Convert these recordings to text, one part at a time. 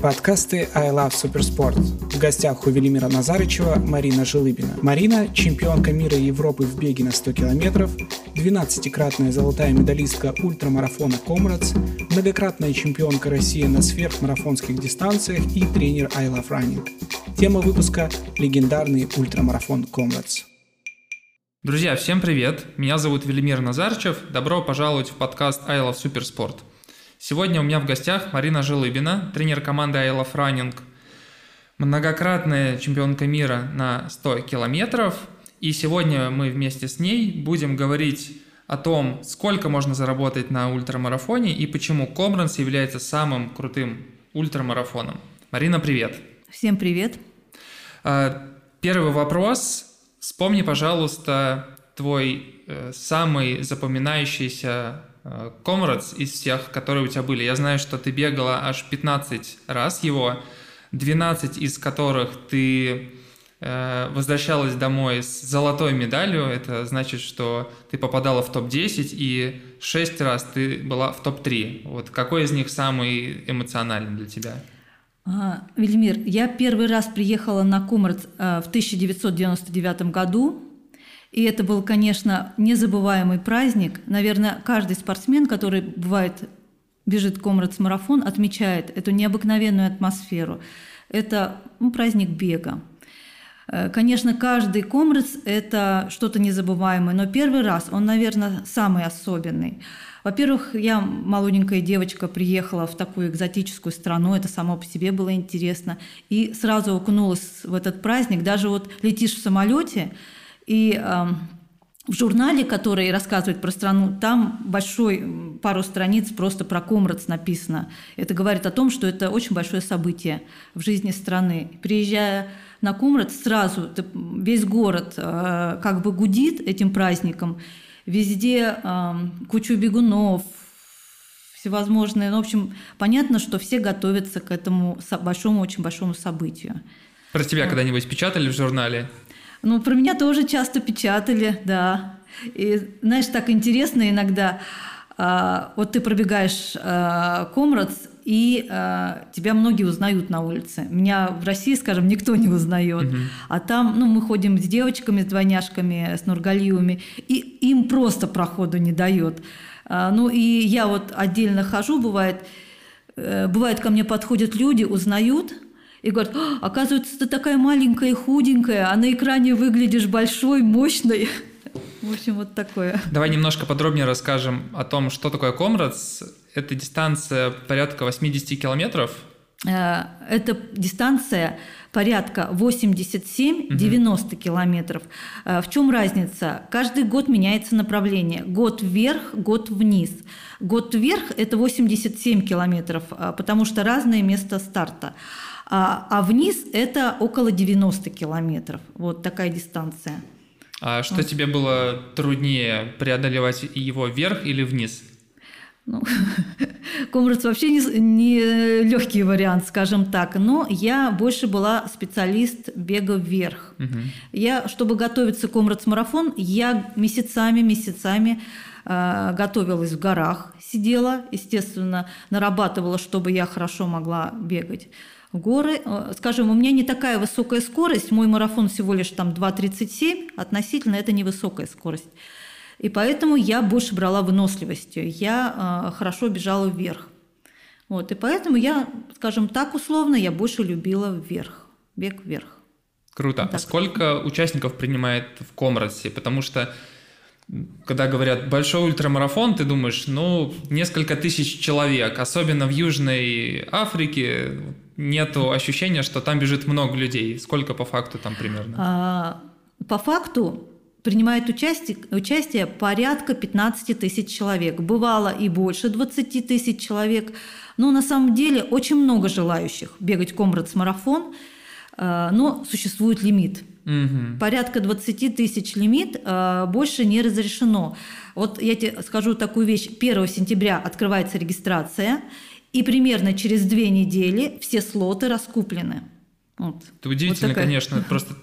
Подкасты I Love Supersport. В гостях у Велимира Назарычева Марина Желыбина. Марина – чемпионка мира и Европы в беге на 100 километров, 12-кратная золотая медалистка ультрамарафона «Комрадс», многократная чемпионка России на сверхмарафонских дистанциях и тренер I Love Running. Тема выпуска – легендарный ультрамарафон «Комрадс». Друзья, всем привет! Меня зовут Велимир Назарчев. Добро пожаловать в подкаст I Love Supersport. Сегодня у меня в гостях Марина Желыбина, тренер команды I Love Running, многократная чемпионка мира на 100 километров. И сегодня мы вместе с ней будем говорить о том, сколько можно заработать на ультрамарафоне и почему Комранс является самым крутым ультрамарафоном. Марина, привет! Всем привет! А, первый вопрос. Вспомни, пожалуйста, твой э, самый запоминающийся Комрадс из всех, которые у тебя были. Я знаю, что ты бегала аж 15 раз его, 12 из которых ты э, возвращалась домой с золотой медалью. Это значит, что ты попадала в топ-10, и 6 раз ты была в топ-3. Вот какой из них самый эмоциональный для тебя? А, Вельмир, я первый раз приехала на Комрадс э, в 1999 году и это был, конечно, незабываемый праздник. Наверное, каждый спортсмен, который бывает бежит Комрадс-марафон, отмечает эту необыкновенную атмосферу. Это ну, праздник бега. Э, конечно, каждый комрадс – это что-то незабываемое, но первый раз он, наверное, самый особенный. Во-первых, я, молоденькая девочка, приехала в такую экзотическую страну, это само по себе было интересно, и сразу окунулась в этот праздник. Даже вот летишь в самолете – и э, в журнале, который рассказывает про страну, там большой, пару страниц просто про Комрадс написано. Это говорит о том, что это очень большое событие в жизни страны. Приезжая на Комрадс, сразу весь город э, как бы гудит этим праздником. Везде э, кучу бегунов, всевозможные. Ну, в общем, понятно, что все готовятся к этому большому, очень большому событию. Про тебя когда-нибудь печатали в журнале? Ну, про меня тоже часто печатали, да. И, знаешь, так интересно иногда. А, вот ты пробегаешь а, Комрадс, и а, тебя многие узнают на улице. Меня в России, скажем, никто не узнает. Угу. А там, ну, мы ходим с девочками, с двойняшками, с Нургалиевыми, и им просто проходу не дает. А, ну, и я вот отдельно хожу, бывает, э, бывает ко мне подходят люди, узнают – и говорят, оказывается, ты такая маленькая и худенькая, а на экране выглядишь большой, мощной. В общем, вот такое. Давай немножко подробнее расскажем о том, что такое Комрадс. Это дистанция порядка 80 километров. Э, это дистанция порядка 87-90 угу. километров. Э, в чем разница? Каждый год меняется направление. Год вверх, год вниз. Год вверх – это 87 километров, э, потому что разное место старта а, а вниз это около 90 километров. Вот такая дистанция. А что вот. тебе было труднее, преодолевать его вверх или вниз? Ну, Комрадс вообще не, не легкий вариант, скажем так, но я больше была специалист бега вверх. Угу. Я, чтобы готовиться к Комрадс-марафон, я месяцами, месяцами э, готовилась в горах, сидела, естественно, нарабатывала, чтобы я хорошо могла бегать горы. Э, скажем, у меня не такая высокая скорость, мой марафон всего лишь там 2.37, относительно это невысокая скорость. И поэтому я больше брала выносливостью, я э, хорошо бежала вверх. Вот, и поэтому я, скажем так условно, я больше любила вверх, бег вверх. Круто. Вот а сколько участников принимает в Комрадсе? Потому что когда говорят большой ультрамарафон, ты думаешь, ну, несколько тысяч человек, особенно в Южной Африке, нету ощущения, что там бежит много людей. Сколько по факту там примерно? А, по факту принимает участие, участие порядка 15 тысяч человек. Бывало и больше 20 тысяч человек. Но на самом деле очень много желающих бегать комрадс-марафон, а, но существует лимит. Угу. Порядка 20 тысяч лимит, а, больше не разрешено. Вот я тебе скажу такую вещь. 1 сентября открывается регистрация – и примерно через две недели все слоты раскуплены. Вот. Это удивительно, вот конечно. Просто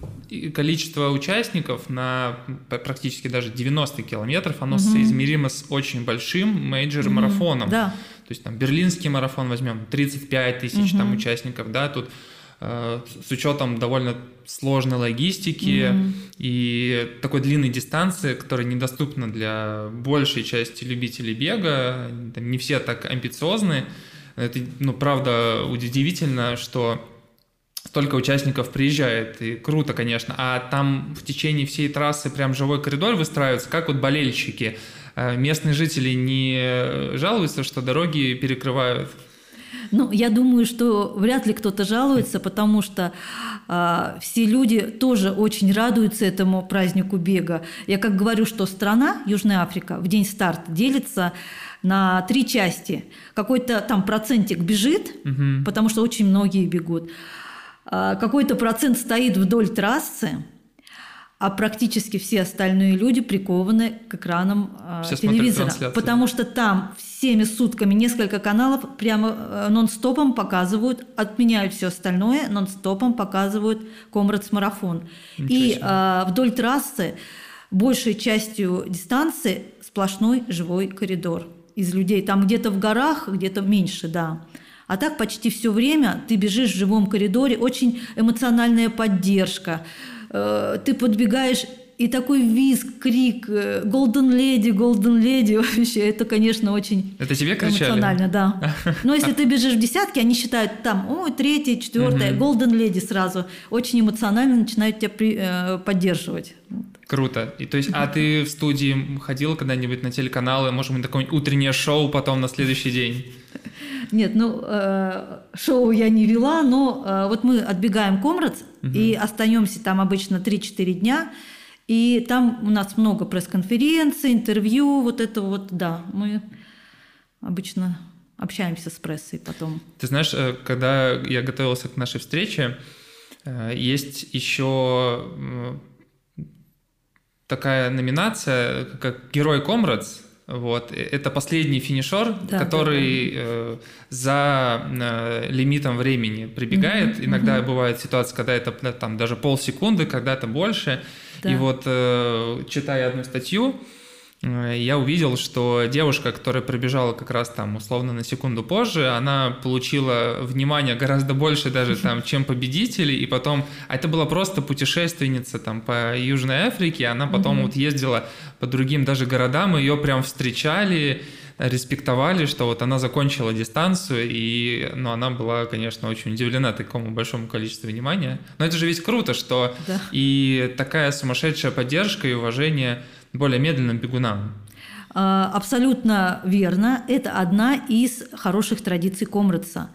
количество участников на практически даже 90 километров, оно угу. соизмеримо с очень большим мейджор-марафоном. Угу. Да. То есть там берлинский марафон возьмем, 35 тысяч угу. там участников, да, тут э, с учетом довольно сложной логистики угу. и такой длинной дистанции, которая недоступна для большей части любителей бега, не все так амбициозны. Это, ну, правда, удивительно, что столько участников приезжает, и круто, конечно. А там в течение всей трассы прям живой коридор выстраивается, как вот болельщики. Э, местные жители не жалуются, что дороги перекрывают ну, я думаю, что вряд ли кто-то жалуется, потому что а, все люди тоже очень радуются этому празднику бега. Я как говорю, что страна, Южная Африка, в день старта делится на три части. Какой-то там процентик бежит, угу. потому что очень многие бегут. А, какой-то процент стоит вдоль трассы, а практически все остальные люди прикованы к экранам э, телевизора, потому что там всеми сутками несколько каналов прямо э, нон-стопом показывают, отменяют все остальное, нон-стопом показывают Комрадс марафон. И э, вдоль трассы большей частью дистанции сплошной живой коридор из людей. Там где-то в горах, где-то меньше, да. А так почти все время ты бежишь в живом коридоре, очень эмоциональная поддержка. Э, ты подбегаешь и такой визг, крик, «Golden Lady, Golden Lady» вообще, это, конечно, очень это тебе кричали? эмоционально, да. Но если ты бежишь в десятке, они считают там, о, третья, четвертая, Golden Lady сразу. Очень эмоционально начинают тебя при, э, поддерживать. Круто. И то есть, а ты в студии ходила когда-нибудь на телеканалы, может быть, такое утреннее шоу потом на следующий день? Нет, ну, э, шоу я не вела, но э, вот мы отбегаем Комрадс угу. и остаемся там обычно 3-4 дня, и там у нас много пресс-конференций, интервью, вот это вот, да, мы обычно общаемся с прессой потом. Ты знаешь, э, когда я готовился к нашей встрече, э, есть еще такая номинация, как «Герой Комрадс», вот. Это последний финишер, да, который да, да. Э, за э, лимитом времени прибегает. Mm-hmm, Иногда mm-hmm. бывает ситуация, когда это там даже полсекунды, когда это больше. Да. И вот э, читая одну статью, Э, я увидел, что девушка, которая пробежала как раз там условно на секунду позже, она получила внимание гораздо больше даже там, чем победители, и потом, а это была просто путешественница там по Южной Африке, она потом вот ездила по другим даже городам, ее прям встречали, респектовали, что вот она закончила дистанцию, и ну, она была, конечно, очень удивлена такому большому количеству внимания. Но это же ведь круто, что да. и такая сумасшедшая поддержка и уважение – более медленным бегунам. А, абсолютно верно. Это одна из хороших традиций Комрадса.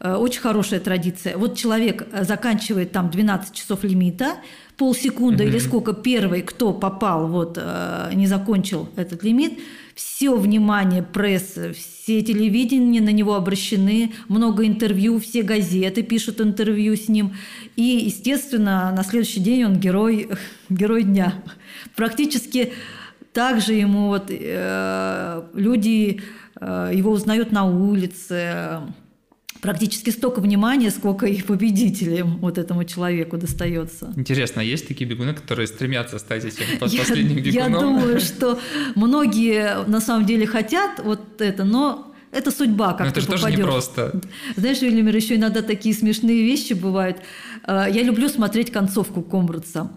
Э, очень хорошая традиция. Вот человек э, заканчивает там 12 часов лимита, полсекунды mm-hmm. или сколько первый, кто попал, вот э, не закончил этот лимит, все внимание прессы, все телевидения на него обращены, много интервью, все газеты пишут интервью с ним. И, естественно, на следующий день он герой, герой дня. Практически также ему вот, э, люди э, его узнают на улице, практически столько внимания, сколько и победителям вот этому человеку достается. Интересно, а есть такие бегуны, которые стремятся стать этим последним бегуном? Я думаю, что многие на самом деле хотят вот это, но это судьба, как но это ты же попадешь. тоже непросто. Знаешь, Велимир, еще иногда такие смешные вещи бывают. Э, я люблю смотреть концовку Комрадса.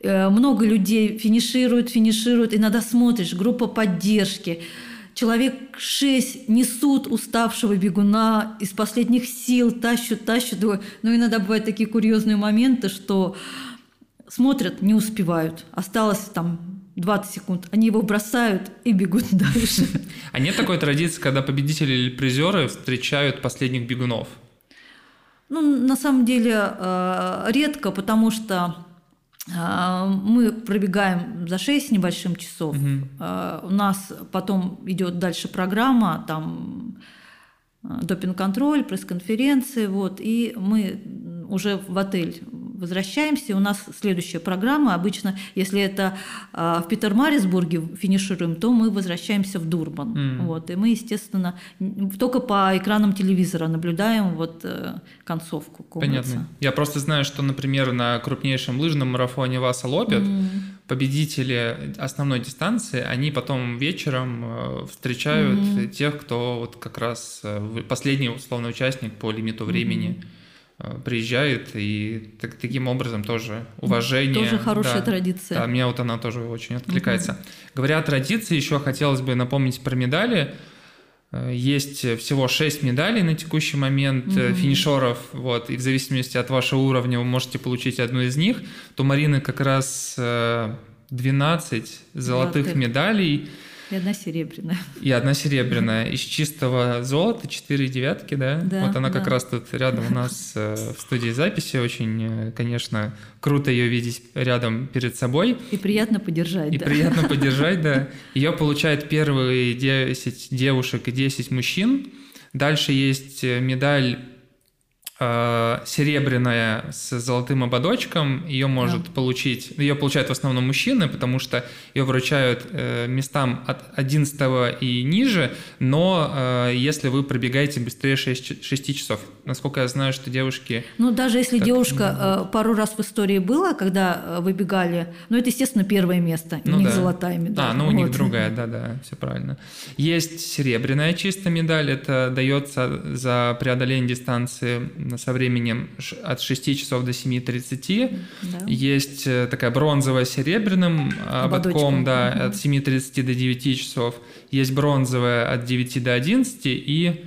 Э, много людей финишируют, финишируют, иногда смотришь, группа поддержки – Человек шесть несут уставшего бегуна из последних сил, тащут, тащут. Но иногда бывают такие курьезные моменты, что смотрят, не успевают. Осталось там 20 секунд, они его бросают и бегут дальше. А нет такой традиции, когда победители или призеры встречают последних бегунов? Ну, на самом деле э, редко, потому что мы пробегаем за 6 небольшим часов. Угу. У нас потом идет дальше программа, там а, допинг-контроль, пресс-конференции, вот, и мы уже в отель возвращаемся. У нас следующая программа. Обычно, если это в Петермарисбурге финишируем, то мы возвращаемся в Дурбан. Mm. Вот, и мы, естественно, только по экранам телевизора наблюдаем вот э, концовку комнатца. Понятно. Я просто знаю, что, например, на крупнейшем лыжном марафоне Васа Лопет mm. победители основной дистанции, они потом вечером э, встречают mm. тех, кто вот как раз э, последний условный участник по лимиту времени. Mm приезжает, и так, таким образом тоже уважение. Тоже хорошая да, традиция. Да, мне вот она тоже очень откликается. Угу. Говоря о традиции, еще хотелось бы напомнить про медали. Э, есть всего 6 медалей на текущий момент mm-hmm. финишеров, вот, и в зависимости от вашего уровня вы можете получить одну из них. То Марины как раз 12 э, золотых Золотых. медалей. И одна серебряная. И одна серебряная. Из чистого золота, четыре девятки, да? да вот она да. как раз тут рядом у нас в студии записи. Очень, конечно, круто ее видеть рядом перед собой. И приятно поддержать, И да. приятно поддержать, да. Ее получают первые 10 девушек и 10 мужчин. Дальше есть медаль Э, серебряная с золотым ободочком, ее может да. получить, ее получают в основном мужчины, потому что ее вручают э, местам от 11 и ниже, но э, если вы пробегаете быстрее 6, 6 часов. Насколько я знаю, что девушки... Ну, даже если так, девушка э, пару раз в истории была, когда выбегали, ну, это, естественно, первое место, ну, у них да. золотая медаль. А, ну, у вот. них другая, да-да, все правильно. Есть серебряная чистая медаль, это дается за преодоление дистанции со временем от 6 часов до 7.30. Да. Есть э, такая бронзовая с серебряным ободком, да, угу. от 7.30 до 9 часов. Есть бронзовая от 9 до 11 и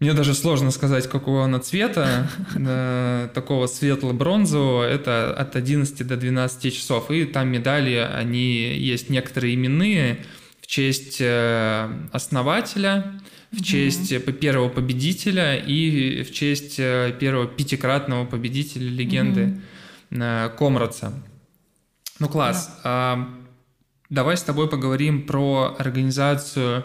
мне даже сложно сказать, какого она цвета, такого светло-бронзового, это от 11 до 12 часов. И там медали, они есть некоторые именные в честь э, основателя, в честь mm-hmm. первого победителя и в честь э, первого пятикратного победителя легенды mm-hmm. Комрадса. Ну класс. Yeah. А, давай с тобой поговорим про организацию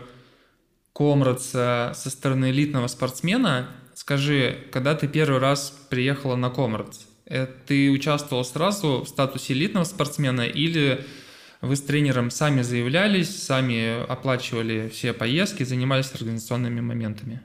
Комрадса со стороны элитного спортсмена. Скажи, когда ты первый раз приехала на Комрадс, ты участвовал сразу в статусе элитного спортсмена или вы с тренером сами заявлялись, сами оплачивали все поездки, занимались организационными моментами?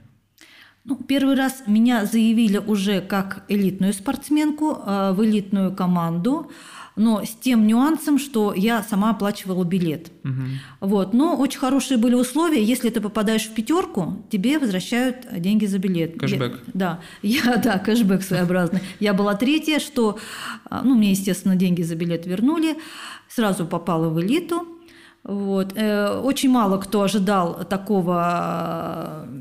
Ну, первый раз меня заявили уже как элитную спортсменку э, в элитную команду, но с тем нюансом, что я сама оплачивала билет. Угу. Вот. Но очень хорошие были условия. Если ты попадаешь в пятерку, тебе возвращают деньги за билет. Кэшбэк. Я, да, я, да, кэшбэк своеобразный. Я была третья, что, а, ну, мне, естественно, деньги за билет вернули сразу попала в элиту. Вот. Э, очень мало кто ожидал такого э,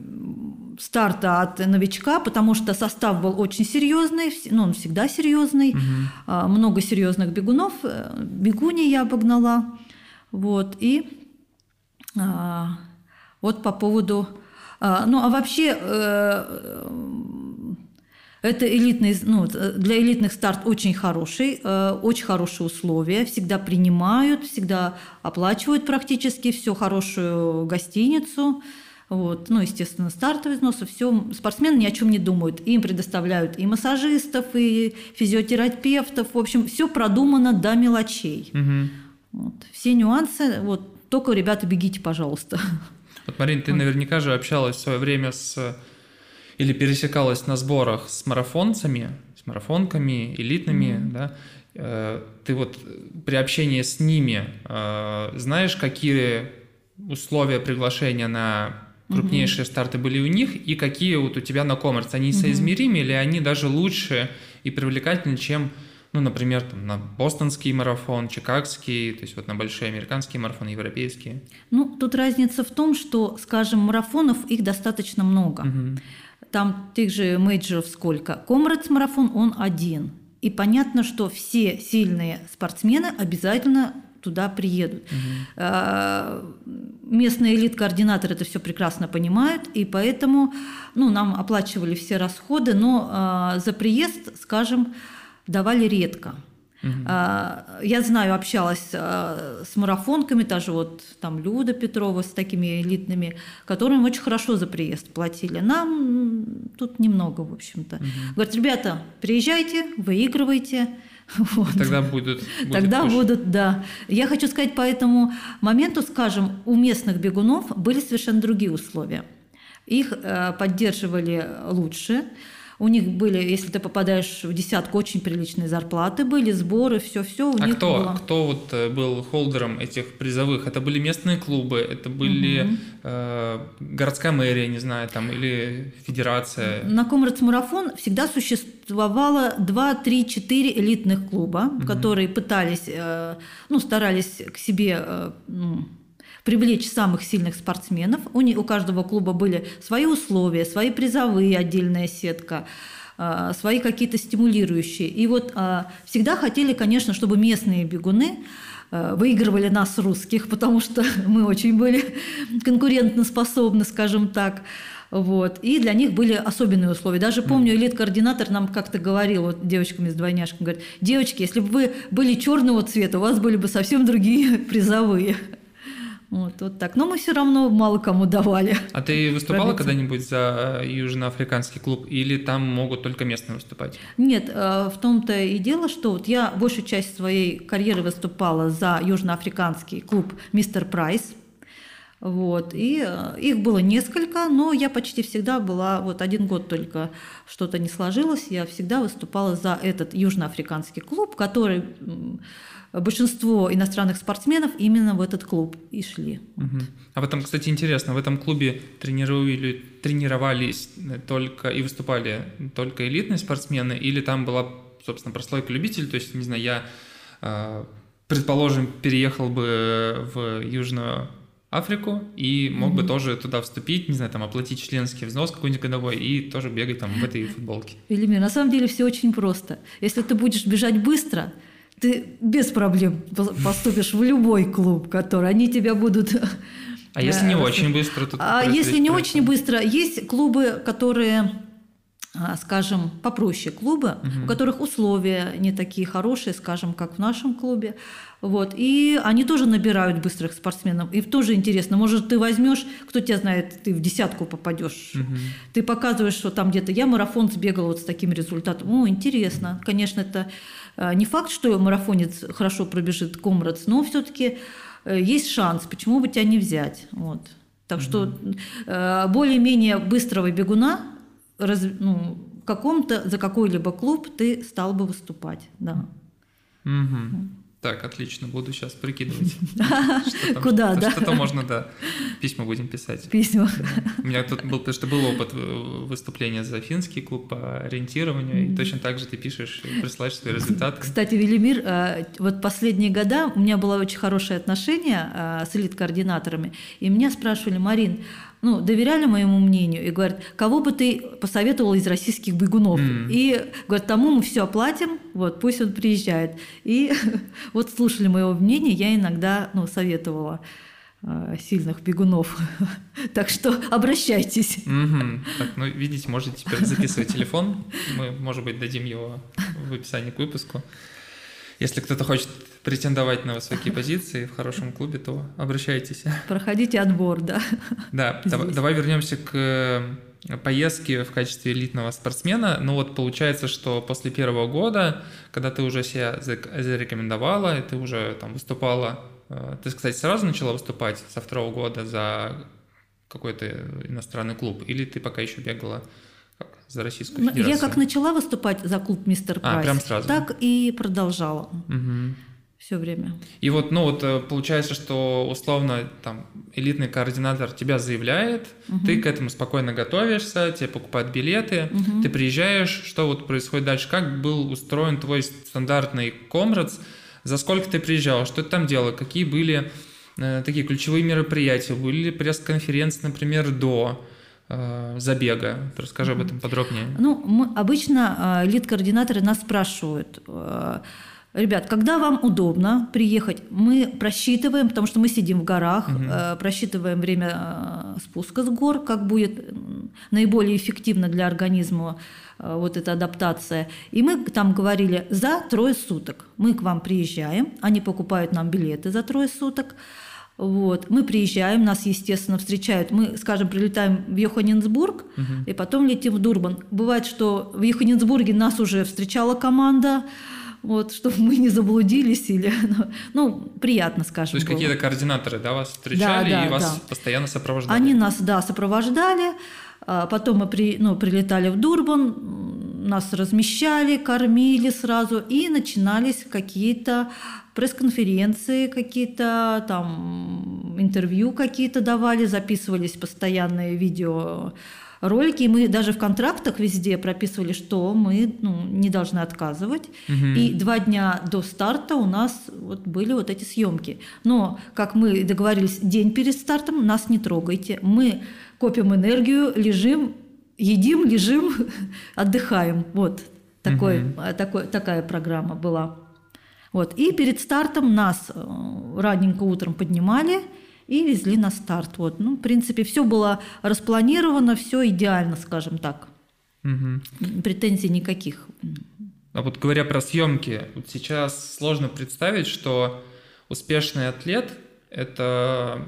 старта от новичка, потому что состав был очень серьезный, ну, он всегда серьезный, угу. много серьезных бегунов, э, бегуни я обогнала, вот, и а, вот по поводу, а, ну, а вообще это элитный, ну, для элитных старт очень хороший, э, очень хорошие условия, всегда принимают, всегда оплачивают практически все, хорошую гостиницу. Вот. Ну, естественно, стартовые взносы, все. Спортсмены ни о чем не думают. Им предоставляют и массажистов, и физиотерапевтов. В общем, все продумано до мелочей. Угу. Вот. Все нюансы. Вот. Только, ребята, бегите, пожалуйста. Вот, Марин, ты наверняка же общалась в свое время с или пересекалась на сборах с марафонцами, с марафонками, элитными, mm-hmm. да, э, ты вот при общении с ними э, знаешь, какие условия приглашения на крупнейшие mm-hmm. старты были у них и какие вот у тебя на коммерс? Они mm-hmm. соизмеримы или они даже лучше и привлекательнее, чем, ну, например, там, на бостонский марафон, чикагский, то есть вот на большие американские марафоны, европейские? Ну, тут разница в том, что, скажем, марафонов их достаточно много. Mm-hmm там тех же мейджеров сколько. Комрадс марафон, он один. И понятно, что все сильные спортсмены обязательно туда приедут. Угу. Местные элит-координаторы это все прекрасно понимают, и поэтому ну, нам оплачивали все расходы, но а, за приезд, скажем, давали редко. Uh-huh. Я знаю, общалась с марафонками, даже вот там Люда Петрова с такими элитными, которым очень хорошо за приезд платили. Нам тут немного, в общем-то. Uh-huh. Говорят, ребята, приезжайте, выигрывайте. Вот. Тогда будут. Будет Тогда больше. будут, да. Я хочу сказать, по этому моменту, скажем, у местных бегунов были совершенно другие условия. Их э, поддерживали лучше. У них были, если ты попадаешь в десятку, очень приличные зарплаты были, сборы, все-все у а них кто, было. кто вот э, был холдером этих призовых? Это были местные клубы, это были угу. э, городская мэрия, не знаю, там, или федерация? На Комрадс-марафон всегда существовало 2, 3, 4 элитных клуба, угу. которые пытались, э, ну, старались к себе... Э, ну, привлечь самых сильных спортсменов. У, не, у каждого клуба были свои условия, свои призовые, отдельная сетка а, свои какие-то стимулирующие. И вот а, всегда хотели, конечно, чтобы местные бегуны а, выигрывали нас, русских, потому что мы очень были конкурентоспособны, скажем так. Вот. И для них были особенные условия. Даже помню, элит-координатор нам как-то говорил, вот девочками с двойняшками, говорит, девочки, если бы вы были черного цвета, у вас были бы совсем другие призовые. Вот, вот так. Но мы все равно мало кому давали. А ты выступала когда-нибудь за южноафриканский клуб или там могут только местные выступать? Нет, э, в том-то и дело, что вот я большую часть своей карьеры выступала за южноафриканский клуб «Мистер Прайс». Вот. И э, их было несколько, но я почти всегда была, вот один год только что-то не сложилось, я всегда выступала за этот южноафриканский клуб, который большинство иностранных спортсменов именно в этот клуб и шли. Угу. А в этом, кстати, интересно, в этом клубе тренировали, тренировались только и выступали только элитные спортсмены, или там была, собственно, прослойка любителей, то есть, не знаю, я, а, предположим, переехал бы в Южную Африку и мог mm-hmm. бы тоже туда вступить, не знаю, там оплатить членский взнос какой-нибудь годовой и тоже бегать там в этой футболке. Велимир, на самом деле все очень просто. Если ты будешь бежать быстро, ты без проблем поступишь в любой клуб, который они тебя будут... А если не очень быстро? Тут а если не очень быстро, есть клубы, которые а, скажем, попроще клубы, угу. у которых условия не такие хорошие, скажем, как в нашем клубе. Вот. И они тоже набирают быстрых спортсменов. И тоже интересно, может, ты возьмешь, кто тебя знает, ты в десятку попадешь. Угу. Ты показываешь, что там где-то я марафон сбегал вот с таким результатом. О, интересно. Конечно, это э, не факт, что марафонец хорошо пробежит комрадс, но все-таки э, есть шанс, почему бы тебя не взять. Вот. Так что э, более-менее быстрого бегуна раз, ну, каком-то за какой-либо клуб ты стал бы выступать, да. Угу. Так, отлично, буду сейчас прикидывать. Куда, да? Что-то можно, да. Письма будем писать. Письма. У меня тут был, потому что был опыт выступления за финский клуб по ориентированию, и точно так же ты пишешь и присылаешь свои результаты. Кстати, Велимир, э, вот последние года у меня было очень хорошее отношение э, с элит-координаторами, и меня спрашивали, Марин, ну, доверяли моему мнению и говорят, кого бы ты посоветовал из российских бегунов? Mm. И говорят, тому мы все оплатим, вот, пусть он приезжает. И вот слушали моего мнения, я иногда ну, советовала э, сильных бегунов. так что обращайтесь. Mm-hmm. Так, ну, видите, можете теперь записывать телефон. Мы, может быть, дадим его в описании к выпуску. Если кто-то хочет претендовать на высокие позиции в хорошем клубе, то обращайтесь. Проходите отбор, да. Да, давай, давай вернемся к э, поездке в качестве элитного спортсмена. Ну вот получается, что после первого года, когда ты уже себя зарекомендовала, и ты уже там выступала, э, ты, кстати, сразу начала выступать со второго года за какой-то иностранный клуб, или ты пока еще бегала за Российскую Федерацию? Я как начала выступать за клуб «Мистер Прайс», а, прям сразу. так и продолжала. Угу. Все время. И вот, ну вот э, получается, что условно там элитный координатор тебя заявляет, угу. ты к этому спокойно готовишься, тебе покупают билеты, угу. ты приезжаешь, что вот происходит дальше, как был устроен твой стандартный комрадс, за сколько ты приезжал, что ты там делал, какие были э, такие ключевые мероприятия, были пресс-конференции, например, до, Э, забега. Расскажи об этом подробнее. Ну, мы обычно э, лид-координаторы нас спрашивают, э, Ребят, когда вам удобно приехать, мы просчитываем, потому что мы сидим в горах, э, просчитываем время э, спуска с гор, как будет наиболее эффективно для организма э, вот эта адаптация. И мы там говорили за трое суток. Мы к вам приезжаем, они покупают нам билеты за трое суток. Вот. Мы приезжаем, нас, естественно, встречают. Мы, скажем, прилетаем в Йоханнесбург, и потом летим в Дурбан. Бывает, что в Йоханнесбурге нас уже встречала команда, вот, чтобы мы не заблудились или, ну, ну, приятно, скажем. То есть было. какие-то координаторы, да, вас встречали Да, да, и вас да. постоянно сопровождали? Они нас, да, сопровождали. А Потом мы при, ну, прилетали в Дурбан, нас размещали, кормили сразу, и начинались какие-то пресс-конференции, какие-то там интервью какие-то давали, записывались постоянные видео ролики, и мы даже в контрактах везде прописывали, что мы ну, не должны отказывать. Мгм. И два дня до старта у нас вот были вот эти съемки. Но, как мы договорились, день перед стартом нас не трогайте. Мы копим энергию, лежим, едим, лежим, отдыхаем. Вот такой, а, такой, такая программа была. Вот. И перед стартом нас э, раненько утром поднимали и везли на старт. Вот. Ну, в принципе, все было распланировано, все идеально, скажем так. Мгм. Претензий никаких. А вот говоря про съемки, вот сейчас сложно представить, что успешный атлет – это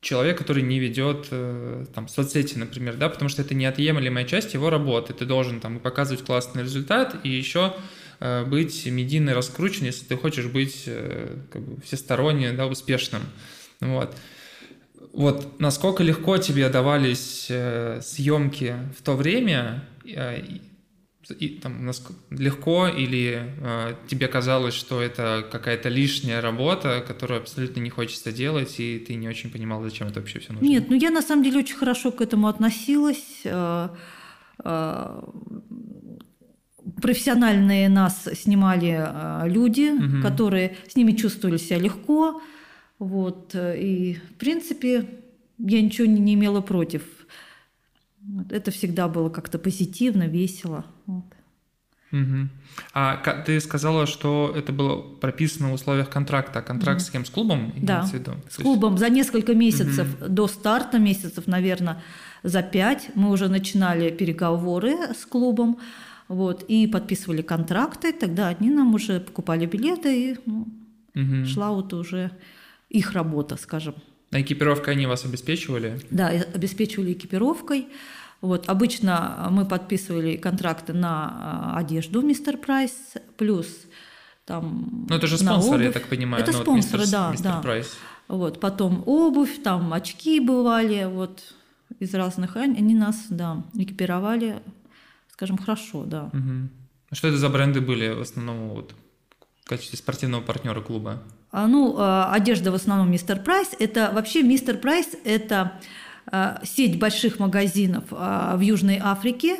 человек, который не ведет э, там соцсети, например, да, потому что это неотъемлемая часть его работы. Ты должен там показывать классный результат, и еще э, быть медийно раскручен, если ты хочешь быть э, как бы всесторонне, да, успешным. Вот. Вот насколько легко тебе давались э, съемки в то время, э, и- там наск- легко или э, тебе казалось, что это какая-то лишняя работа, которую абсолютно не хочется делать, и ты не очень понимал, зачем это вообще все нужно? Нет, ну я на самом деле очень хорошо к этому относилась. Э, э, Профессиональные нас снимали э, люди, Мгм. которые с ними чувствовали себя легко. Вот. э, И, в принципе, я ничего не не имела против. Вот. Это всегда было как-то позитивно, весело. Вот. Мгм. А ты сказала, что это было прописано в условиях контракта. А контракт с кем? С клубом? Да, имеется в виду? С То есть- клубом за несколько месяцев до старта, месяцев, наверное, за пять, мы уже начинали переговоры с клубом, вот, и подписывали контракты, тогда они нам уже покупали билеты, и ну, Мгм. шла вот уже их работа, скажем. А экипировкой они вас обеспечивали? Да, обеспечивали экипировкой. Вот, обычно мы подписывали контракты на а, одежду Mr Price, плюс там Ну, это же спонсоры, я так понимаю. Это ну, вот спонсоры, Мистер- да, Мистер да. Прайс. Вот, потом обувь, там очки бывали, вот из разных, они нас, да, экипировали, скажем, хорошо, да. А Что это за бренды были в основном вот, в качестве спортивного партнера клуба? А, ну, а, одежда в основном Mr Price. Это вообще Mr Price – это а, сеть больших магазинов в Южной Африке,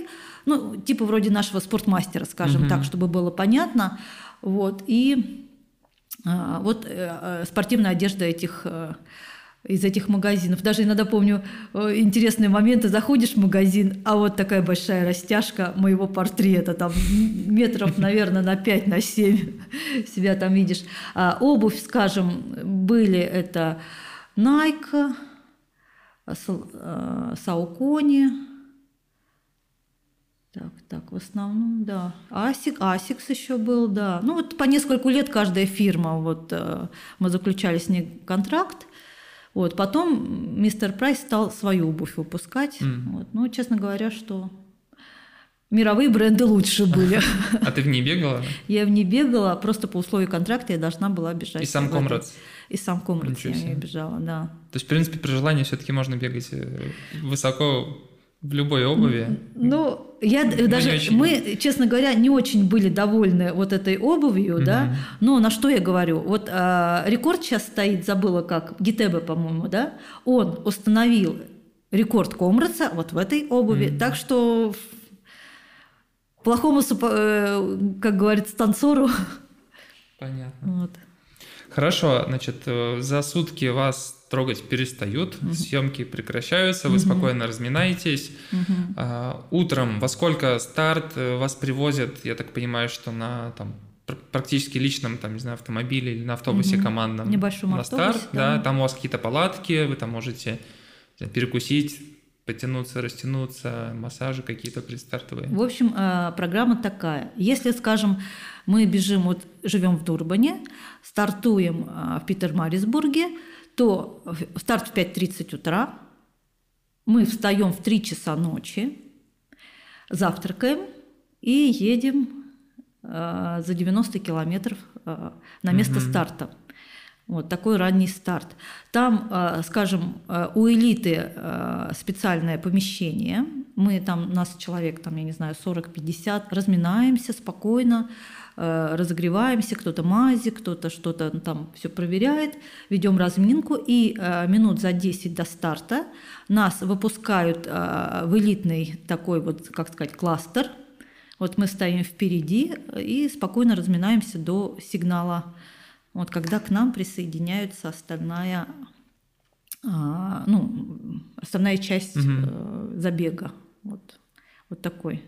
ну, типа вроде нашего спортмастера, скажем Мгм. так, чтобы было понятно. Вот, и вот э, э, спортивная одежда этих э, из этих магазинов. Даже иногда помню э, интересные моменты. Заходишь в магазин, а вот такая большая растяжка моего портрета, там метров, наверное, на 5, на 7 себя там видишь. А обувь, скажем, были это Nike, Сал- э, Saucony, так, так, в основном, да. Асик, Asics еще был, да. Ну, вот по нескольку лет каждая фирма, вот э, мы заключали с ней контракт. Вот, потом Mr Price стал свою обувь выпускать. М. Вот. Ну, честно говоря, что мировые бренды лучше были. А ты в ней бегала? Я в ней бегала, просто по условию контракта я должна была бежать. И сам. Comrades? И сам Comrades я бежала, да. То есть, в принципе, при желании все-таки можно бегать э, высоко в любой обуви. Ну, я Мы даже очень. мы, честно говоря, не очень были довольны вот этой обувью, да. Мгм. Но на что я говорю? Вот а, рекорд сейчас стоит, забыла как Гитебе, по-моему, да. Он установил рекорд Комрадса вот в этой обуви, Мгм. так что плохому, э, как говорится, танцору. Понятно. Вот. Хорошо, значит, э, за сутки вас трогать перестают, съемки прекращаются, вы спокойно разминаетесь. Мгм. А, утром во сколько старт э, вас привозят, я так понимаю, что на там практически личном, там, не знаю, автомобиле или на автобусе Мгм. командном Небольшом на автобусе, старт, да. да. там у вас какие-то палатки, вы там можете перекусить, потянуться, растянуться, массажи какие-то предстартовые. В общем, э, программа такая. Если, скажем, мы бежим, вот живем в Дурбане, стартуем э, в Питер-Марисбурге, то старт в 5.30 утра, мы встаем в 3 часа ночи, завтракаем и едем э, за 90 километров э, на место Мгм. старта. Вот такой ранний старт. Там, э, скажем, э, у элиты э, специальное помещение. Мы там, нас человек, там, я не знаю, 40-50, разминаемся спокойно, разогреваемся, кто-то мази, кто-то что-то там все проверяет, ведем разминку, и минут за 10 до старта нас выпускают в элитный такой вот, как сказать, кластер. Вот мы стоим впереди и спокойно разминаемся до сигнала вот когда к нам присоединяется остальная, а, ну, основная часть Мгм. э, забега. Вот, вот такой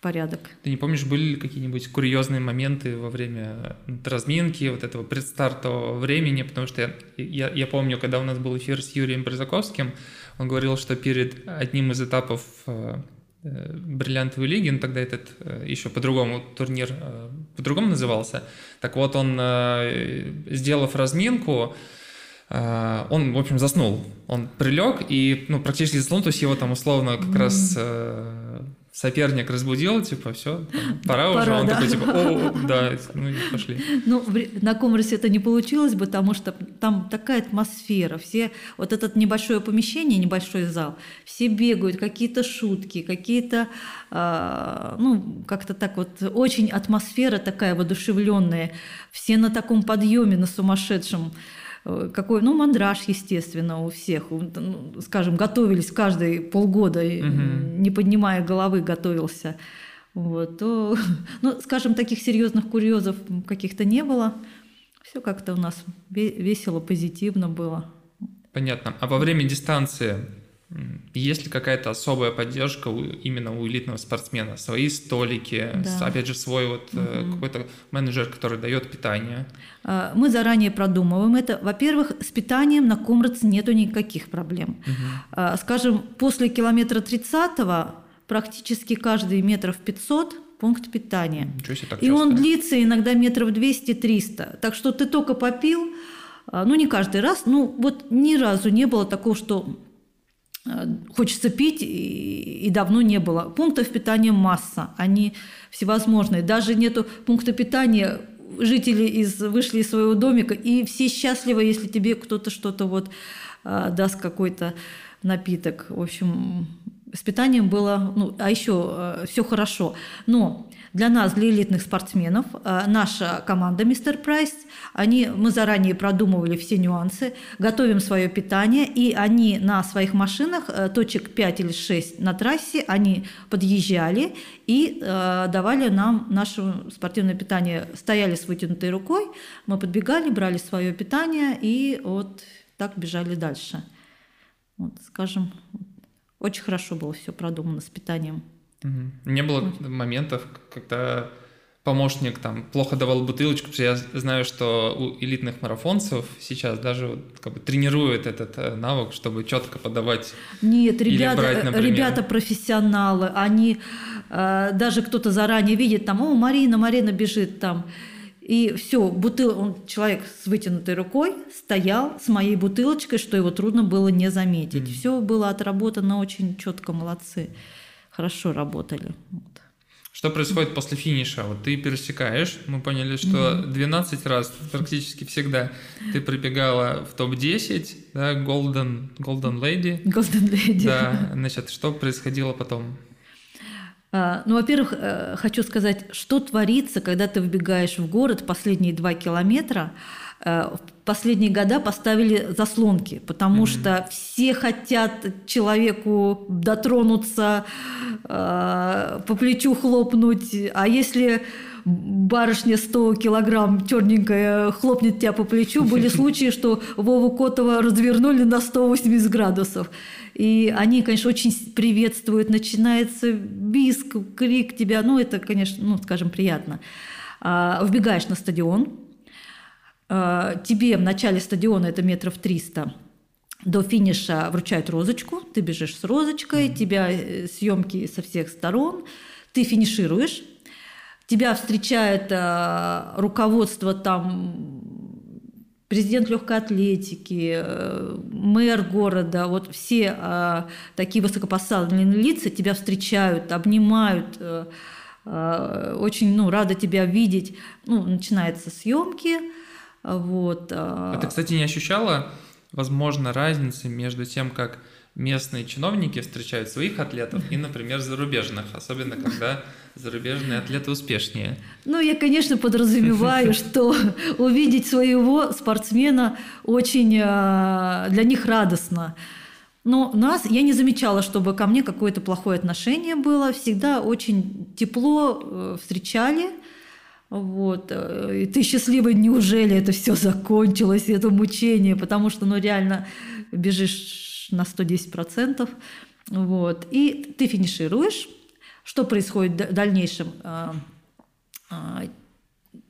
порядок. Ты не помнишь, были ли какие-нибудь курьезные моменты во время разминки, вот этого предстартового времени? Потому что я, я, я помню, когда у нас был эфир с Юрием Брызаковским, он говорил, что перед одним из этапов э, бриллиантовой лиги, ну тогда этот э, еще по-другому турнир э, по-другому назывался. Так вот, он, э, сделав разминку, э, он, в общем, заснул. Он прилег и, ну, практически заснул, то есть его там условно как раз э, соперник разбудил, типа, все, пора, уже. Пора, Он да. такой, типа, о, да, ну и пошли. Ну, на Коммерсе это не получилось, потому что там такая атмосфера. Все, вот это небольшое помещение, небольшой зал, все бегают, какие-то шутки, какие-то, а, ну, как-то так вот, очень атмосфера такая воодушевленная. Все на таком подъеме, на сумасшедшем. Э, Какой, ну, мандраж, естественно, у всех. Ну, Скажем, готовились каждые полгода, Мгм. не поднимая головы, готовился. Вот, то, ну, скажем, таких серьезных курьезов каких-то не было. Все как-то у нас ве- весело, позитивно было. Понятно. А во время дистанции есть ли какая-то особая поддержка у- именно у элитного спортсмена? Свои столики, Да. с- опять же, свой вот Мгм. какой-то менеджер, который дает питание. А, Мы заранее продумываем это. Во-первых, с питанием на Комрадс нету никаких проблем. А, Скажем, после километра 30 практически каждый метров 500 пункт питания. Себе, И он длится иногда метров 200-300. Так что ты только попил, а, ну не каждый раз, ну вот ни разу не было такого, что хочется пить и, давно не было. Пунктов питания масса, они всевозможные. Даже нету пункта питания, жители из, вышли из своего домика, и все счастливы, если тебе кто-то что-то вот а, даст какой-то напиток. В общем, с питанием было, ну, а еще все хорошо. Но для нас, для элитных спортсменов, э, наша команда Мистер Прайс, они, мы заранее продумывали все нюансы, готовим свое питание, и они на своих машинах, э, точек 5 или 6 на трассе, они подъезжали и э, давали нам наше спортивное питание. Стояли с вытянутой рукой, мы подбегали, брали свое питание и вот так бежали дальше. Вот, скажем, очень хорошо было все продумано с питанием. Не было моментов, когда помощник там плохо давал бутылочку, потому что я знаю, что у элитных марафонцев сейчас даже как бы тренируют этот э, навык, чтобы четко подавать. Нет, ребята, брать, э, например. ребята профессионалы, они э, даже кто-то заранее видит там, о, Марина, Марина бежит там. И все, бутыл, он, человек с вытянутой рукой стоял с моей бутылочкой, что его трудно было не заметить. Мгм. Все было отработано очень четко, молодцы. Хорошо работали. Вот. Что происходит после финиша? Вот ты пересекаешь, мы поняли, что 12 раз практически всегда ты прибегала в топ-10, да, Golden, Golden Lady. Golden Lady. Да, значит, что происходило потом? А, Ну, во-первых, э, хочу сказать, что творится, когда ты вбегаешь в город последние два километра. Э, В последние года поставили заслонки, потому Мгм. что все хотят человеку дотронуться, э, по плечу хлопнуть. А если барышня 100 килограмм черненькая хлопнет тебя по плечу, были случаи, что Вову Котова развернули на 180 градусов. И они, конечно, очень приветствуют, начинается биск, крик тебя, ну, это, конечно, ну, скажем, приятно. А, вбегаешь на стадион, тебе в начале стадиона, это метров 300, до финиша вручают розочку, ты бежишь с розочкой, mm-hmm. тебя э, съемки со всех сторон, ты финишируешь, тебя встречает э, руководство там президент легкой атлетики, э, мэр города, вот все э, такие высокопоставленные лица тебя встречают, обнимают, э, э, очень ну, рада тебя видеть. Ну, начинаются съемки. Вот. А ты, кстати, не ощущала, возможно, разницы между тем, как местные чиновники встречают своих атлетов и, например, зарубежных, особенно когда зарубежные атлеты успешнее. Ну, я, конечно, подразумеваю, что увидеть своего спортсмена очень а, для них радостно. Но нас, я не замечала, чтобы ко мне какое-то плохое отношение было. Всегда очень тепло э, встречали. Вот. Э, и ты счастливый, неужели это все закончилось, это мучение, потому что, ну, реально бежишь на 110%. Вот. И ты финишируешь, что происходит в дальнейшем? А, а,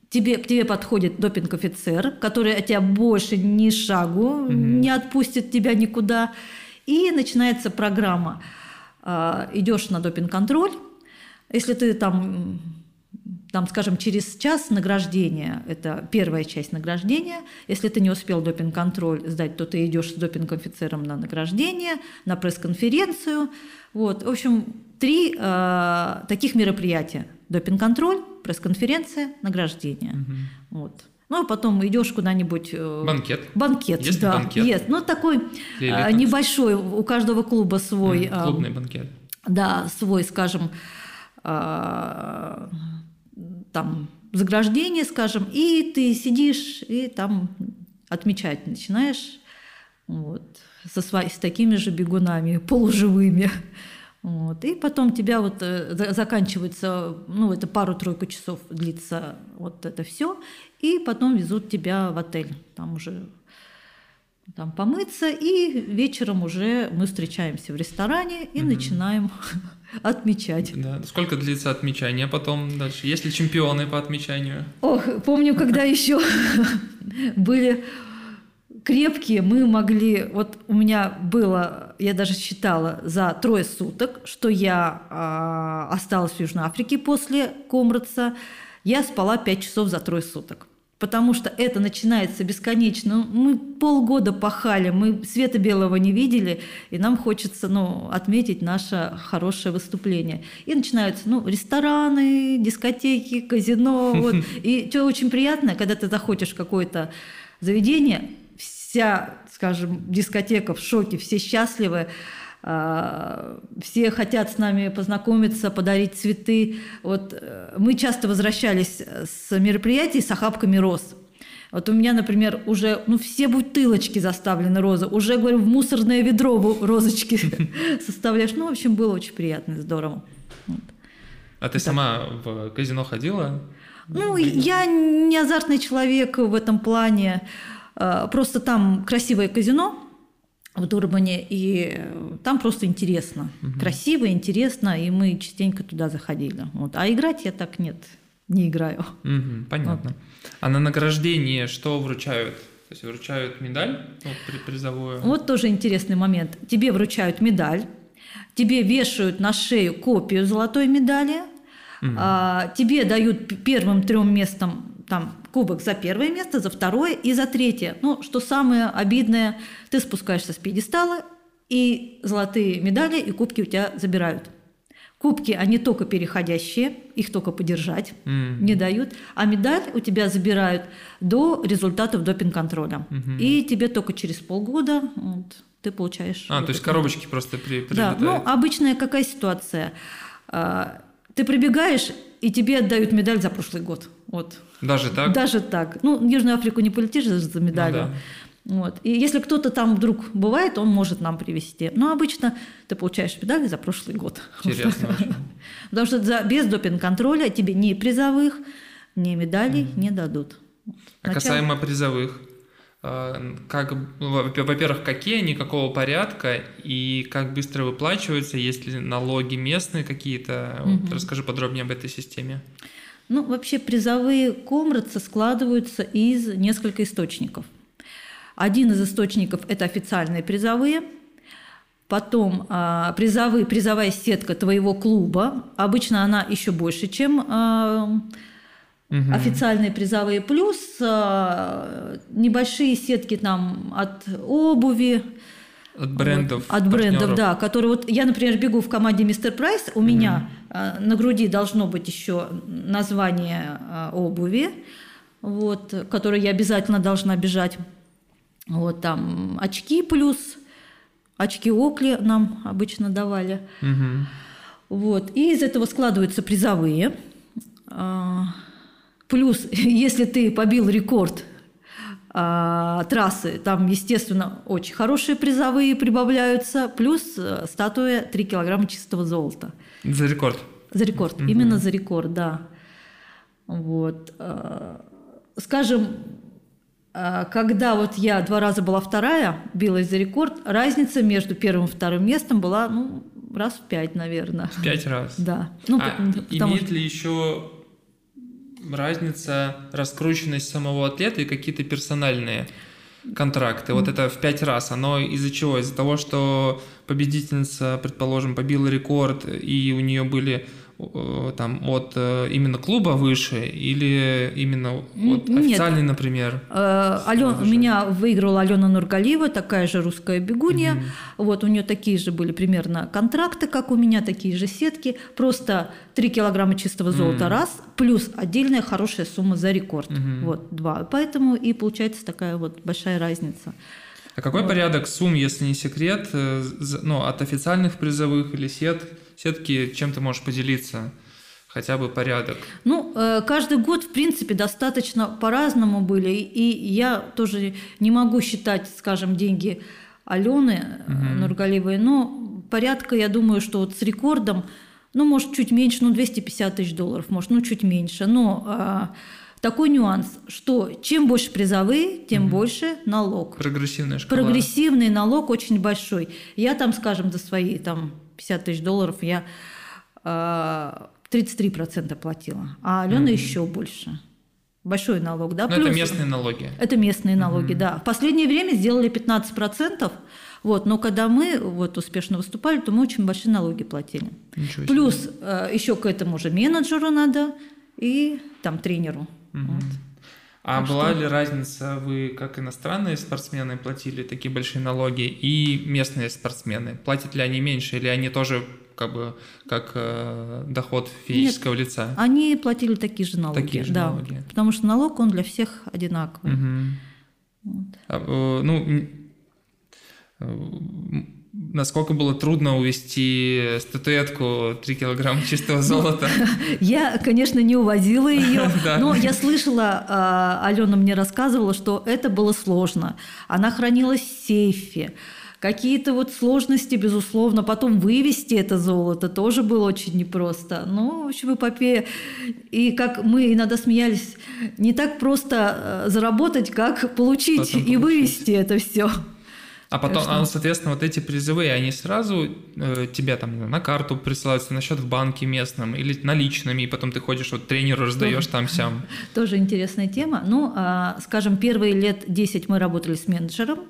тебе, к тебе подходит допинг-офицер, который от тебя больше ни шагу mm-hmm. не отпустит тебя никуда. И начинается программа. Идешь на допинг-контроль. Если ты там там, скажем, через час награждения, это первая часть награждения. Если ты не успел допинг-контроль сдать, то ты идешь с допинг-офицером на награждение, на пресс-конференцию. Вот. В общем, три э, таких мероприятия. Допинг-контроль, пресс-конференция, награждение. Угу. Вот. Ну, а потом идешь куда-нибудь... Э, банкет. Банкет, есть да. банкет? Есть. Ну, такой э, небольшой, у каждого клуба свой... Mm, клубный э, банкет. Да, свой, скажем, э, там, заграждение, скажем, и ты сидишь и там отмечать начинаешь. Вот, со свои, с такими же бегунами, полуживыми. Вот. И потом тебя вот э, заканчивается, ну, это пару-тройку часов длится вот это все, и потом везут тебя в отель. Там уже там помыться, и вечером уже мы встречаемся в ресторане и угу. начинаем отмечать. Да. Сколько длится отмечание потом дальше? Есть ли чемпионы по отмечанию? Ох, помню, когда еще были крепкие, мы могли... Вот у меня было, я даже считала, за трое суток, что я э, осталась в Южной Африке после Комрадса, я спала пять часов за трое суток. Потому что это начинается бесконечно. Мы полгода пахали, мы света белого не видели, и нам хочется ну, отметить наше хорошее выступление. И начинаются ну, рестораны, дискотеки, казино. Вот. И что очень приятно, когда ты заходишь в какое-то заведение, вся, скажем, дискотека в шоке, все счастливы, все хотят с нами познакомиться, подарить цветы. Вот э, мы часто возвращались с мероприятий с охапками роз. Вот у меня, например, уже ну, все бутылочки заставлены розы. Уже, говорю, в мусорное ведро розочки составляешь. Ну, в общем, было очень приятно, здорово. А ты сама в казино ходила? Ну, я не азартный человек в этом плане. Э, просто там красивое казино в Дурбане, и там просто интересно. Угу. Красиво, интересно, и мы частенько туда заходили. Вот. А играть я так нет, не играю. Угу, понятно. Вот. А на награждение что вручают? То есть вручают медаль ну, призовую? Вот тоже интересный момент. Тебе вручают медаль, тебе вешают на шею копию золотой медали, угу. а, тебе дают первым трем местам там кубок за первое место, за второе и за третье. Ну, что самое обидное, ты спускаешься с пьедестала, и золотые медали и кубки у тебя забирают. Кубки, они только переходящие, их только подержать mm-hmm. не дают, а медаль у тебя забирают до результатов допинг-контроля. Mm-hmm. И тебе только через полгода вот, ты получаешь... А, то есть коробочки просто при, прилетают. Да, ну, обычная какая ситуация? А, ты прибегаешь, и тебе отдают медаль за прошлый год. Вот. Даже так? Даже так. Ну, в Южную Африку не полетишь за медалью. Ну, да. Вот. И если кто-то там вдруг бывает, он может нам привезти. Но обычно ты получаешь медали за прошлый год. Интересно. Потому что за, без допинг-контроля тебе ни призовых, ни медалей не дадут. А касаемо призовых, как, во-первых, какие они, какого порядка и как быстро выплачиваются, есть ли налоги местные какие-то? Угу. Вот расскажи подробнее об этой системе. Ну, вообще призовые комрадцы складываются из нескольких источников. Один из источников – это официальные призовые, потом а, призовые, призовая сетка твоего клуба. Обычно она еще больше, чем а, угу. официальные призовые, плюс а, небольшие сетки там от обуви, от брендов. Вот, от брендов, партнеров. да. Которые вот я, например, бегу в команде Мистер Прайс, у меня э, на груди должно быть еще название э, обуви, вот, которое я обязательно должна бежать. Вот там очки плюс, очки Окли нам обычно давали. mm Вот, и из этого складываются призовые. Плюс, если ты побил рекорд а, трассы. Там, естественно, очень хорошие призовые прибавляются, плюс э, статуя 3 килограмма чистого золота. За рекорд? За рекорд, угу. именно за рекорд, да. Вот. Э, скажем, э, когда вот я два раза была вторая, билась за рекорд, разница между первым и вторым местом была, ну, раз в пять, наверное. В пять раз? Да. Ну, а имеет что... ли еще разница, раскрученность самого атлета и какие-то персональные контракты. Вот это в пять раз. Оно из-за чего? Из-за того, что победительница, предположим, побила рекорд, и у нее были там от э, именно клуба выше или именно от официальный, Нет. например? Э, Ален, у меня выиграла Алена Нургалиева, такая же русская бегунья. Угу. Вот у нее такие же были примерно контракты, как у меня, такие же сетки. Просто 3 килограмма чистого золота угу. раз, плюс отдельная хорошая сумма за рекорд. Угу. Вот, два. Поэтому и получается такая вот большая разница. А какой вот. порядок сумм, если не секрет, ну, от официальных призовых или сет, сетки, чем ты можешь поделиться? Хотя бы порядок. Ну, э, каждый год, в принципе, достаточно по-разному были. И я тоже не могу считать, скажем, деньги Алены угу. Нургалиевой, но порядка, я думаю, что вот с рекордом, ну, может, чуть меньше, ну, 250 тысяч долларов, может, ну, чуть меньше. Но а, такой нюанс, что чем больше призовые, тем угу. больше налог. Прогрессивная шкала. Прогрессивный налог очень большой. Я там, скажем, за свои там 50 тысяч долларов я э, а, 33% платила, а Алена угу. еще больше. Большой налог, да? Но Плюс, это местные налоги. Это местные налоги, угу. да. В последнее время сделали 15%, вот, но когда мы вот успешно выступали, то мы очень большие налоги платили. Плюс э, еще к этому же менеджеру надо и там тренеру. Угу. Вот. А так была что... ли разница, вы как иностранные спортсмены платили такие большие налоги и местные спортсмены? Платят ли они меньше или они тоже как бы как э, доход физического Нет, лица? Они платили такие же налоги. Такие же да, налоги. Потому что налог он для всех одинаковый. Угу. Вот. А, э, ну, э, насколько было трудно увезти статуэтку 3 килограмма чистого золота? Я, конечно, не увозила ее, но я слышала, а, Алена мне рассказывала, что это было сложно. Она хранилась в сейфе. Какие-то вот сложности, безусловно, потом вывести это золото тоже было очень непросто. Ну, в общем, эпопея. И как мы иногда смеялись, не так просто э, заработать, как получить и вывести это все. А потом, а, соответственно, вот эти призовые, они сразу э, тебе там на карту присылаются, на счет в банке местном или наличными, и потом ты ходишь, вот тренеру раздаешь там сям. Тоже интересная тема. Ну, а, скажем, первые лет 10 мы работали с менеджером,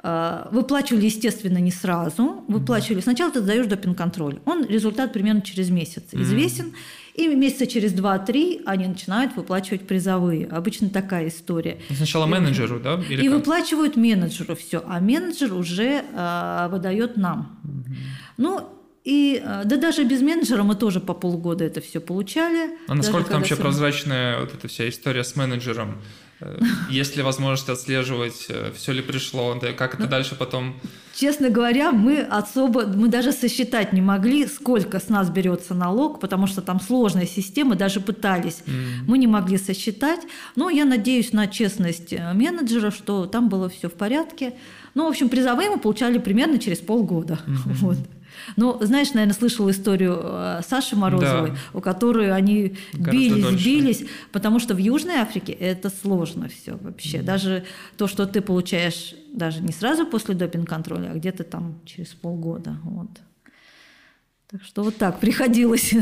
а, Выплачивали, естественно, не сразу. Выплачивали. Сначала ты даешь допинг-контроль. Он результат примерно через месяц известен. И месяца через 2-3 они начинают выплачивать призовые. Обычно такая история. Сначала и, менеджеру, да? Или и как? выплачивают менеджеру все, а менеджер уже э, выдает нам. Угу. Ну, и а, да даже без менеджера мы тоже по полгода это все получали. А насколько там вообще все... прозрачная вот эта вся история с менеджером? Э, есть ли возможность отслеживать, э, все ли пришло, да, как это ну, дальше потом? Честно говоря, мы особо, мы даже сосчитать не могли, сколько с нас берется налог, потому что там сложная система, даже пытались. Mm. Мы не могли сосчитать. Но я надеюсь на честность э, менеджера, что там было все в порядке. Ну, в общем, призовые мы получали примерно через полгода. Mm-hmm. Вот. Ну, знаешь, наверное, слышал историю э, Саши Морозовой, да. у которой они Гораздо бились, дольше. бились, потому что в Южной Африке это сложно все вообще. Mm. Даже то, что ты получаешь даже не сразу после допинг-контроля, а где-то там через полгода. Вот. Так что вот так приходилось.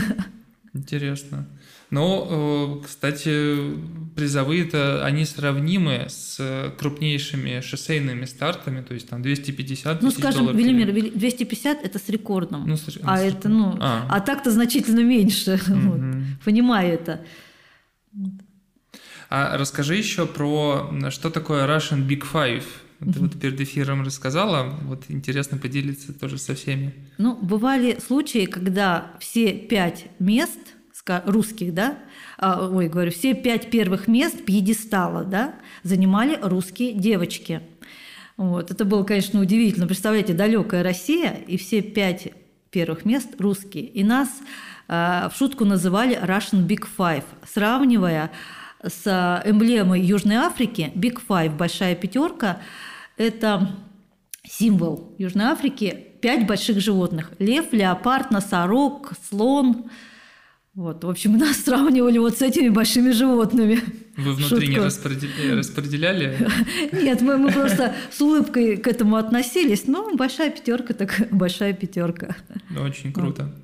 Интересно. Ну, кстати, призовые-то, они сравнимы с крупнейшими шоссейными стартами, то есть там 250 Ну, скажем, долларов. Велимир, 250 – это с рекордом. Ну, с, а с это, ну, а, а так-то значительно меньше, угу. вот, понимаю это. А расскажи еще про, что такое Russian Big Five. Ты вот перед эфиром рассказала, вот интересно поделиться тоже со всеми. Ну, бывали случаи, когда все пять мест – русских, да, а, ой, говорю, все пять первых мест пьедестала, да, занимали русские девочки. Вот. Это было, конечно, удивительно. Представляете, далекая Россия, и все пять первых мест русские. И нас э, в шутку называли Russian Big Five, сравнивая с эмблемой Южной Африки. Big Five, большая пятерка, это символ Южной Африки, пять больших животных. Лев, леопард, носорог, слон – вот, в общем, нас сравнивали вот с этими большими животными. Вы внутри не распределяли? Нет, мы, мы просто с улыбкой к этому относились. Ну, большая пятерка, так большая пятерка. Ну, очень круто.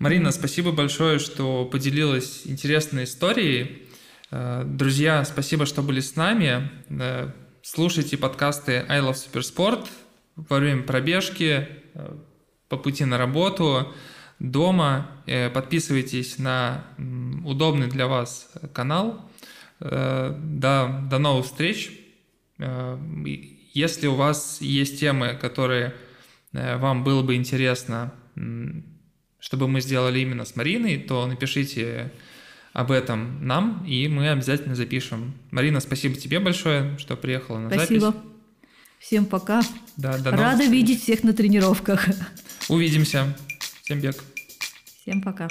Марина, спасибо большое, что поделилась интересной историей. Э, друзья, спасибо, что были с нами. Э, слушайте подкасты I Love Supersport во время пробежки, э, по пути на работу дома. Э, подписывайтесь на удобный для вас канал. Э, до, до новых встреч. Э, если у вас есть темы, которые вам было бы интересно, чтобы мы сделали именно с Мариной, то напишите об этом нам, и мы обязательно запишем. Марина, спасибо тебе большое, что приехала на спасибо. запись. Всем пока. Да, до Рада встреч. видеть всех на тренировках. Увидимся. Всем бег. Всем пока.